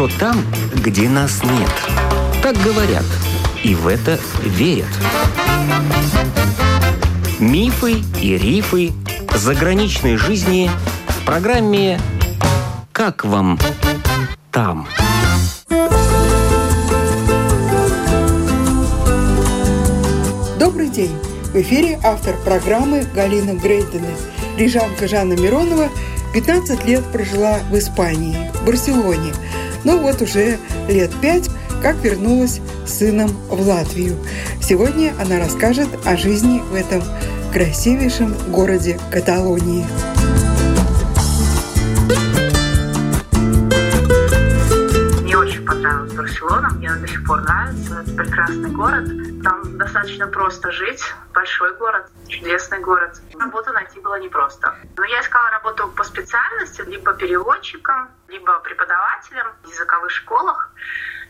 хорошо там, где нас нет. Так говорят, и в это верят. Мифы и рифы заграничной жизни в программе «Как вам там?». Добрый день! В эфире автор программы Галина Грейдена. Рижанка Жанна Миронова 15 лет прожила в Испании, в Барселоне. Ну вот уже лет пять как вернулась с сыном в Латвию. Сегодня она расскажет о жизни в этом красивейшем городе Каталонии. Мне очень понравилась Барселона, мне до сих пор нравится. Это прекрасный город. Там достаточно просто жить. Большой город, чудесный город. Работу найти было непросто. Но я искала работу по специальности, либо переводчиком, либо преподавателем в языковых школах.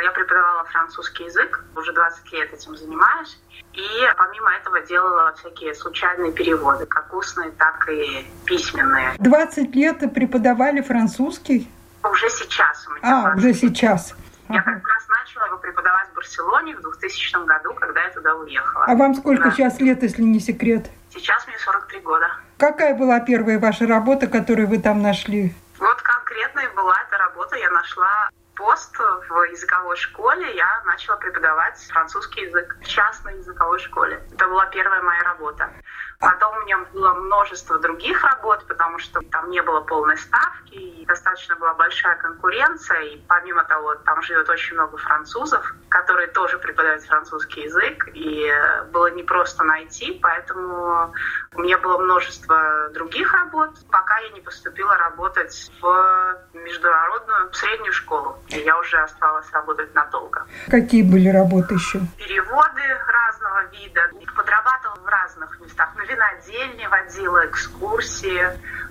Я преподавала французский язык, уже 20 лет этим занимаюсь. И помимо этого делала всякие случайные переводы, как устные, так и письменные. 20 лет преподавали французский? Уже сейчас у меня. А, уже сейчас. Я как раз начала его преподавать в Барселоне в 2000 году, когда я туда уехала. А вам сколько да. сейчас лет, если не секрет? Сейчас мне 43 года. Какая была первая ваша работа, которую вы там нашли? Вот конкретная была эта работа. Я нашла пост в языковой школе. Я начала преподавать французский язык в частной языковой школе. Это была первая моя работа. Потом у меня было множество других работ, потому что там не было полной ставки, и достаточно была большая конкуренция, и помимо того, там живет очень много французов, которые тоже преподают французский язык, и было непросто найти, поэтому у меня было множество других работ, пока я не поступила работать в международную среднюю школу, и я уже осталась работать надолго. Какие были работы еще? Переводы разного вида, подрабатывала в разных местах, винодельне, водила экскурсии.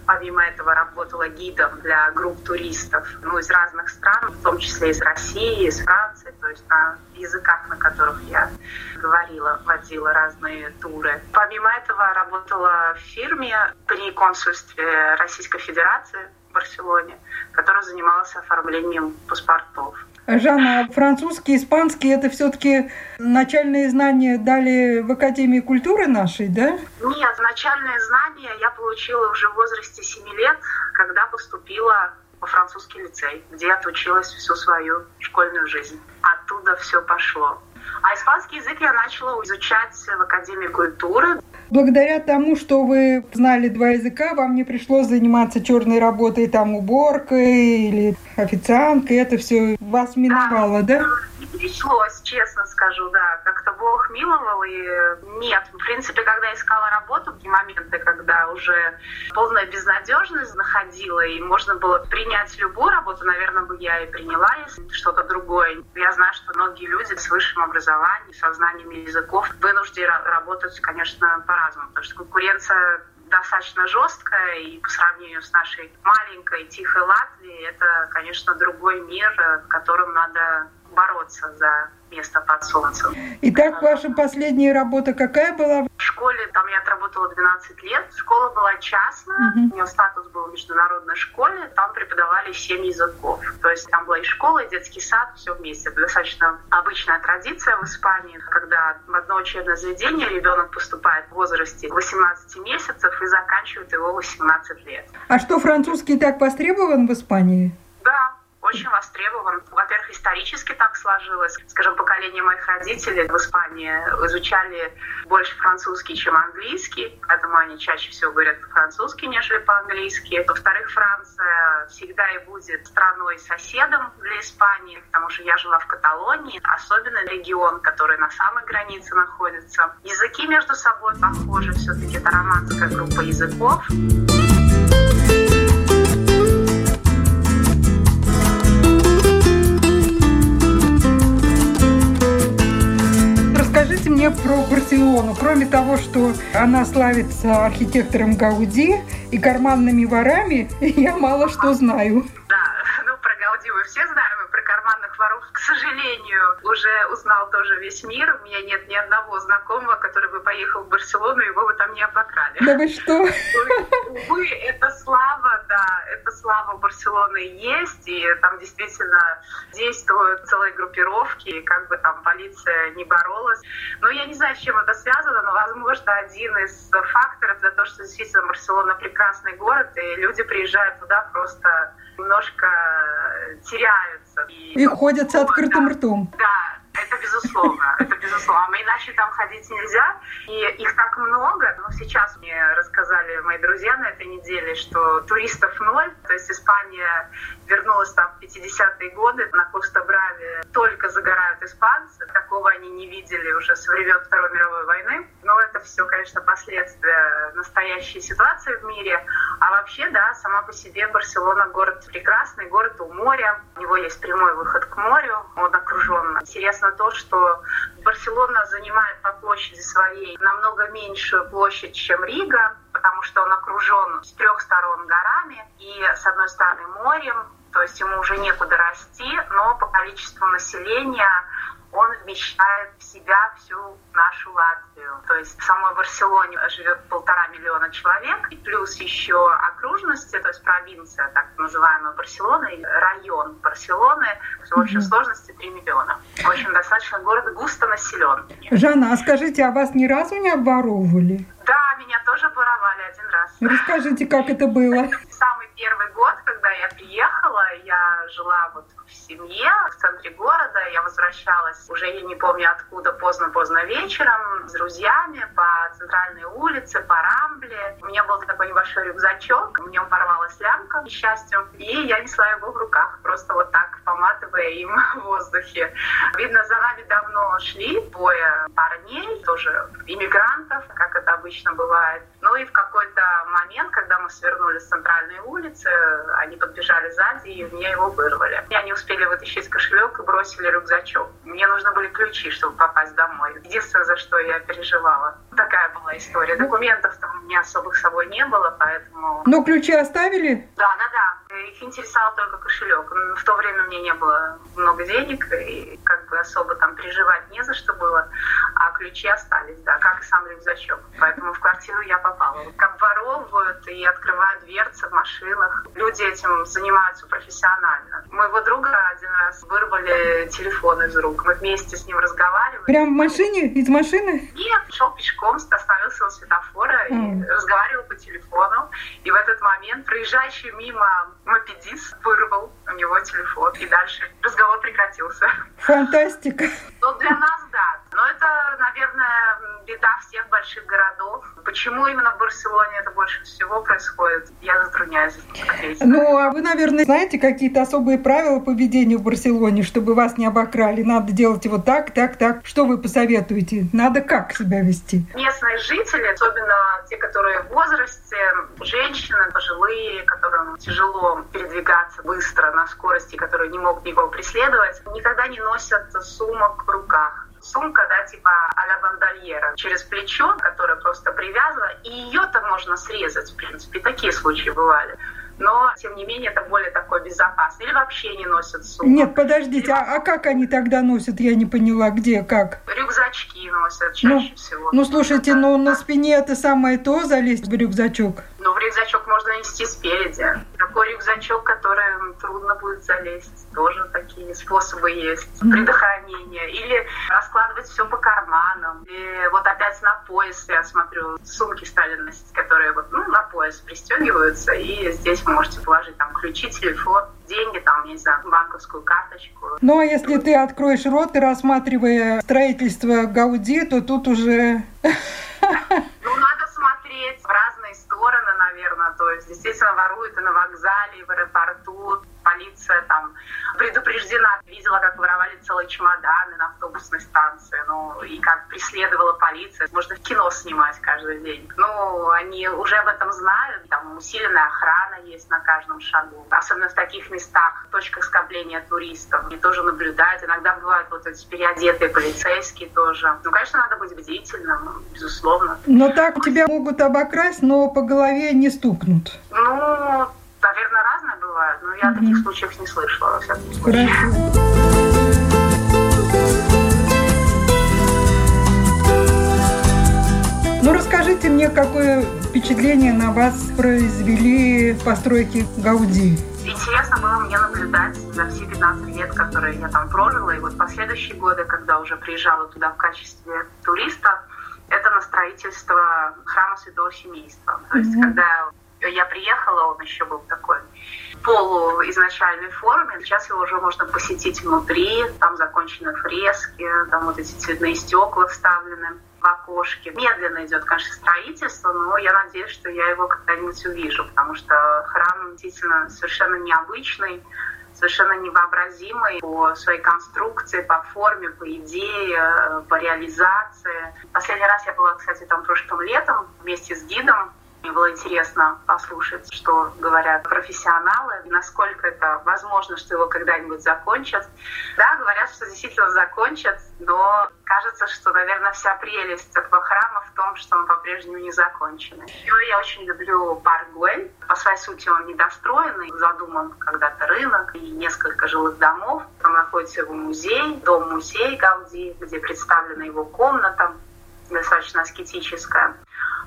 Помимо этого работала гидом для групп туристов ну, из разных стран, в том числе из России, из Франции, то есть на языках, на которых я говорила, водила разные туры. Помимо этого работала в фирме при консульстве Российской Федерации в Барселоне, которая занималась оформлением паспортов. Жанна, французский, испанский – это все-таки начальные знания дали в Академии культуры нашей, да? Нет, начальные знания я получила уже в возрасте 7 лет, когда поступила во французский лицей, где отучилась всю свою школьную жизнь. Оттуда все пошло. А испанский язык я начала изучать в Академии культуры. Благодаря тому, что вы знали два языка, вам не пришлось заниматься черной работой, там уборкой или официанткой. Это все вас миновало, да? да? пришлось, честно скажу, да. Как-то Бог миловал, и нет. В принципе, когда искала работу, в моменты, когда уже полная безнадежность находила, и можно было принять любую работу, наверное, бы я и приняла, если что-то другое. Я знаю, что многие люди с высшим образованием, со знаниями языков вынуждены работать, конечно, по-разному, потому что конкуренция достаточно жесткая, и по сравнению с нашей маленькой, тихой Латвией, это, конечно, другой мир, в котором надо бороться за место под солнцем. Итак, ваша последняя работа какая была? В школе там я отработала 12 лет. Школа была частная, угу. у нее статус был в международной школе, там преподавали 7 языков. То есть там была и школа, и детский сад, все вместе. Это достаточно обычная традиция в Испании, когда в одно учебное заведение ребенок поступает в возрасте 18 месяцев и заканчивает его 18 лет. А что, французский так востребован в Испании? Да, очень востребован. Во-первых, исторически так сложилось. Скажем, поколение моих родителей в Испании изучали больше французский, чем английский, поэтому они чаще всего говорят по-французски, нежели по-английски. Во-вторых, Франция всегда и будет страной-соседом для Испании, потому что я жила в Каталонии, особенно регион, который на самой границе находится. Языки между собой похожи, все-таки это романская группа языков. Про Барселону. Кроме того, что она славится архитектором Гауди и карманными ворами, я мало что знаю. Да, ну про Гауди мы все знаем, и про карманных воров, к сожалению, уже узнал тоже весь мир. У меня нет ни одного знакомого, который бы поехал в Барселону, его бы там не обокрали. Да вы что? Увы, это слава, да, это слава Барселоны есть, и там действительно действуют целые группировки, и как бы там полиция не боролась. Но я не знаю, с чем это связано, но, возможно, один из факторов за то, что действительно Барселона прекрасный город, и люди приезжают туда просто немножко теряются. И, и ходят с открытым да, ртом. Да, это безусловно, это безусловно. А иначе там ходить нельзя. И их так много. Но сейчас мне рассказали мои друзья на этой неделе, что туристов ноль. То есть Испания вернулась там в 50-е годы. На Коста-Браве только загорают испанцы. Такого они не видели уже со времен Второй мировой войны. Но это все, конечно, последствия настоящей ситуации в мире. А вообще, да, сама по себе Барселона город прекрасный, город у моря. У него есть прямой выход к морю. Он окружен. Интересно то, что Барселона занимает по площади своей намного меньшую площадь, чем Рига, потому что он окружен с трех сторон горами и с одной стороны морем, то есть ему уже некуда расти, но по количеству населения он вмещает в себя всю нашу Латвию. То есть в самой Барселоне живет полтора миллиона человек, и плюс еще окружности, то есть провинция, так называемая Барселона, район Барселоны, в общей сложности 3 миллиона. В общем, достаточно город густо населен. Жанна, а скажите, а вас ни разу не обворовывали? Да, меня тоже воровали один раз. Расскажите, как это было? Самый первый год, когда я приехала, я жила вот в семье в центре города. Я возвращалась уже, я не помню откуда, поздно-поздно вечером с друзьями по центральной улице, по Рамбле. У меня был такой небольшой рюкзачок, в нем порвалась лямка, к счастью, и я несла его в руках, просто вот так поматывая им в воздухе. Видно, за нами давно шли двое парней, тоже иммигрантов, как это обычно бывает. Ну и в какой-то момент, когда мы свернули с центральной улицы, они подбежали сзади и мне его вырвали. Я не успели вытащить кошелек и бросили рюкзачок. Мне нужны были ключи, чтобы попасть домой. Единственное, за что я переживала. Такая была история. Документов там у меня особых с собой не было, поэтому... Но ключи оставили? Да, да, да. Их интересовал только кошелек. В то время мне не было много денег, и как бы особо там переживать не за что было. Ключи остались, да, как и сам рюкзачок. Поэтому в квартиру я попала. Обворовывают и открывают дверцы в машинах. Люди этим занимаются профессионально. Моего друга один раз вырвали телефон из рук. Мы вместе с ним разговаривали. Прям в машине? Из машины? Нет, шел пешком, остановился у светофора mm. и разговаривал по телефону. И в этот момент проезжающий мимо мопедист вырвал у него телефон. И дальше разговор прекратился. Фантастика. Ну, для нас. Но наверное, беда всех больших городов. Почему именно в Барселоне это больше всего происходит, я затрудняюсь ответить. Ну, а вы, наверное, знаете какие-то особые правила поведения в Барселоне, чтобы вас не обокрали? Надо делать вот так, так, так. Что вы посоветуете? Надо как себя вести? Местные жители, особенно те, которые в возрасте, женщины, пожилые, которым тяжело передвигаться быстро на скорости, которые не могут никого преследовать, никогда не носят сумок в руках сумка, да, типа а-ля бандольера через плечо, которая просто привязана, и ее-то можно срезать, в принципе, такие случаи бывали но, тем не менее, это более такой безопасный. Или вообще не носят сумку. Нет, подождите, Или... а, а как они тогда носят? Я не поняла, где, как? Рюкзачки носят чаще ну, всего. Ну, слушайте, да, ну, да. на спине это самое то залезть в рюкзачок. Ну, в рюкзачок можно нести спереди. Такой рюкзачок, трудно будет залезть. Тоже такие способы есть. Предохранение. Или раскладывать все по карманам. И вот опять на пояс, я смотрю, сумки стали носить, которые вот, ну, на пояс пристегиваются. И здесь вы можете положить там ключи, телефон, деньги, там, не знаю, банковскую карточку. Ну, а если ты откроешь рот и рассматривая строительство Гауди, то тут уже... Ну, надо смотреть в стороны, наверное. То есть, действительно, воруют и на вокзале, и в аэропорту. Полиция там предупреждена. Видела, как воровали целые чемоданы на автобусной станции. Ну, и как преследовала полиция. Можно в кино снимать каждый день. Ну, они уже об этом знают. Там усиленная охрана есть на каждом шагу. Особенно в таких местах, точках скопления туристов. Они тоже наблюдают. Иногда бывают вот эти переодетые полицейские тоже. Ну, конечно, надо быть бдительным, безусловно. Но так тебя могут обокрасть, но по голове не стукнут. Ну, я о таких случаях не слышала, во. Ну, расскажите мне, какое впечатление на вас произвели постройки Гауди? Интересно было мне наблюдать за все 15 лет, которые я там прожила, и вот последующие годы, когда уже приезжала туда в качестве туриста, это на строительство храма Святого Семейства. То есть, mm-hmm. когда я приехала, он еще был такой полуизначальной форме. Сейчас его уже можно посетить внутри, там закончены фрески, там вот эти цветные стекла вставлены в окошки. Медленно идет, конечно, строительство, но я надеюсь, что я его когда-нибудь увижу, потому что храм действительно совершенно необычный, совершенно невообразимый по своей конструкции, по форме, по идее, по реализации. Последний раз я была, кстати, там прошлым летом вместе с гидом мне было интересно послушать, что говорят профессионалы, насколько это возможно, что его когда-нибудь закончат. Да, говорят, что действительно закончат, но кажется, что, наверное, вся прелесть этого храма в том, что он по-прежнему не закончен. И я очень люблю парк Гуэль. По своей сути он недостроенный, задуман когда-то рынок и несколько жилых домов. Там находится его музей, дом-музей Гауди, где представлена его комната, достаточно аскетическая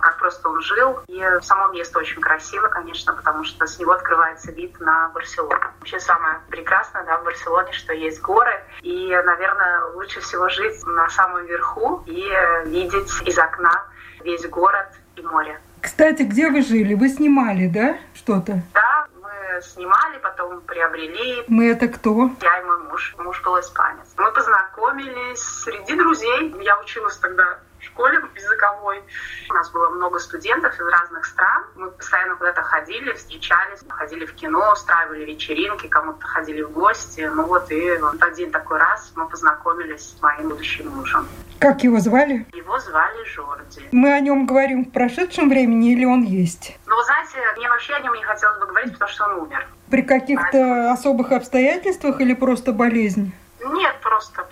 как просто он жил. И само место очень красиво, конечно, потому что с него открывается вид на Барселону. Вообще самое прекрасное да, в Барселоне, что есть горы. И, наверное, лучше всего жить на самом верху и видеть из окна весь город и море. Кстати, где вы жили? Вы снимали, да, что-то? Да, мы снимали, потом приобрели. Мы это кто? Я и мой муж. Муж был испанец. Мы познакомились среди друзей. Я училась тогда школе языковой. У нас было много студентов из разных стран. Мы постоянно куда-то ходили, встречались, ходили в кино, устраивали вечеринки, кому-то ходили в гости. Ну вот и вот один такой раз мы познакомились с моим будущим мужем. Как его звали? Его звали Жорди. Мы о нем говорим в прошедшем времени или он есть? Ну, вы знаете, мне вообще о нем не хотелось бы говорить, потому что он умер. При каких-то особых обстоятельствах или просто болезнь? Нет,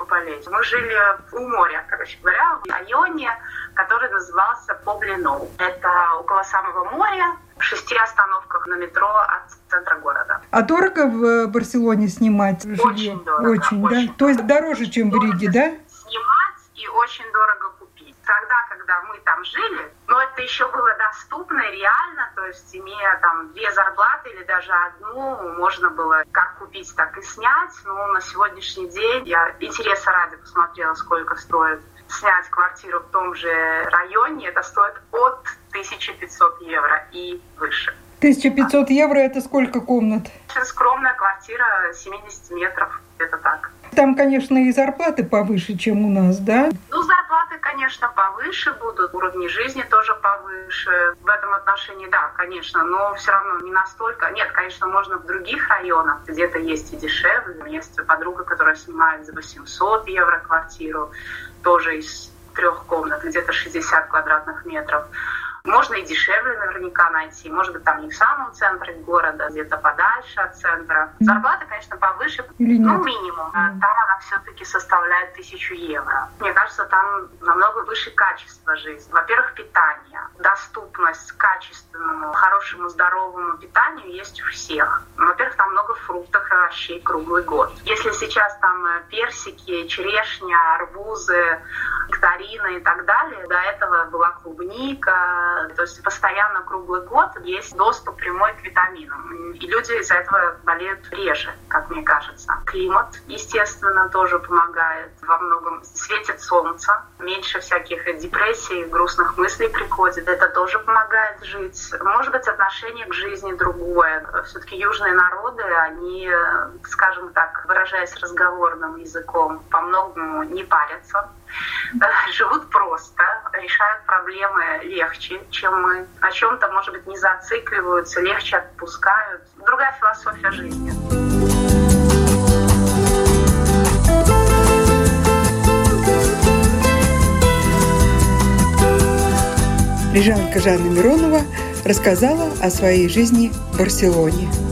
болезни. Мы жили у моря, короче говоря, в районе, который назывался Поблиноу. Это около самого моря, в шести остановках на метро от центра города. А дорого в э, Барселоне снимать жилье? Очень дорого. Очень, очень да? То есть дороже, чем в Риге, да? Снимать и очень дорого купить. Тогда, когда мы там жили, но это еще было доступно реально, то есть имея там две зарплаты или даже одну, можно было как купить, так и снять. Но на сегодняшний день я интереса ради посмотрела, сколько стоит снять квартиру в том же районе. Это стоит от 1500 евро и выше. 1500 евро это сколько комнат? Очень скромная квартира 70 метров, это так. Там, конечно, и зарплаты повыше, чем у нас, да? Ну, зарплаты, конечно, повыше будут, уровни жизни тоже повыше. В этом отношении, да, конечно, но все равно не настолько. Нет, конечно, можно в других районах, где-то есть и дешевле. У меня есть подруга, которая снимает за 800 евро квартиру, тоже из трех комнат, где-то 60 квадратных метров. Можно и дешевле наверняка найти. Может быть, там не в самом центре города, где-то подальше от центра. Зарплата, конечно, повыше, Или ну, минимум. Mm. Там она все-таки составляет тысячу евро. Мне кажется, там намного выше качество жизни. Во-первых, питание. Доступность к качественному, хорошему, здоровому питанию есть у всех. Во-первых, там много фруктов и овощей круглый год. Если сейчас там персики, черешня, арбузы, нектарины и так далее, до этого была клубника, то есть постоянно круглый год есть доступ прямой к витаминам. И люди из-за этого болеют реже, как мне кажется. Климат, естественно, тоже помогает во многом. Светит солнце, меньше всяких депрессий, грустных мыслей приходит. Это тоже помогает жить. Может быть, отношение к жизни другое. Все-таки южные народы, они, скажем так, выражаясь разговорным языком, по многому не парятся живут просто, решают проблемы легче, чем мы. О чем-то, может быть, не зацикливаются, легче отпускают. Другая философия жизни. Рижанка Жанна Миронова рассказала о своей жизни в Барселоне.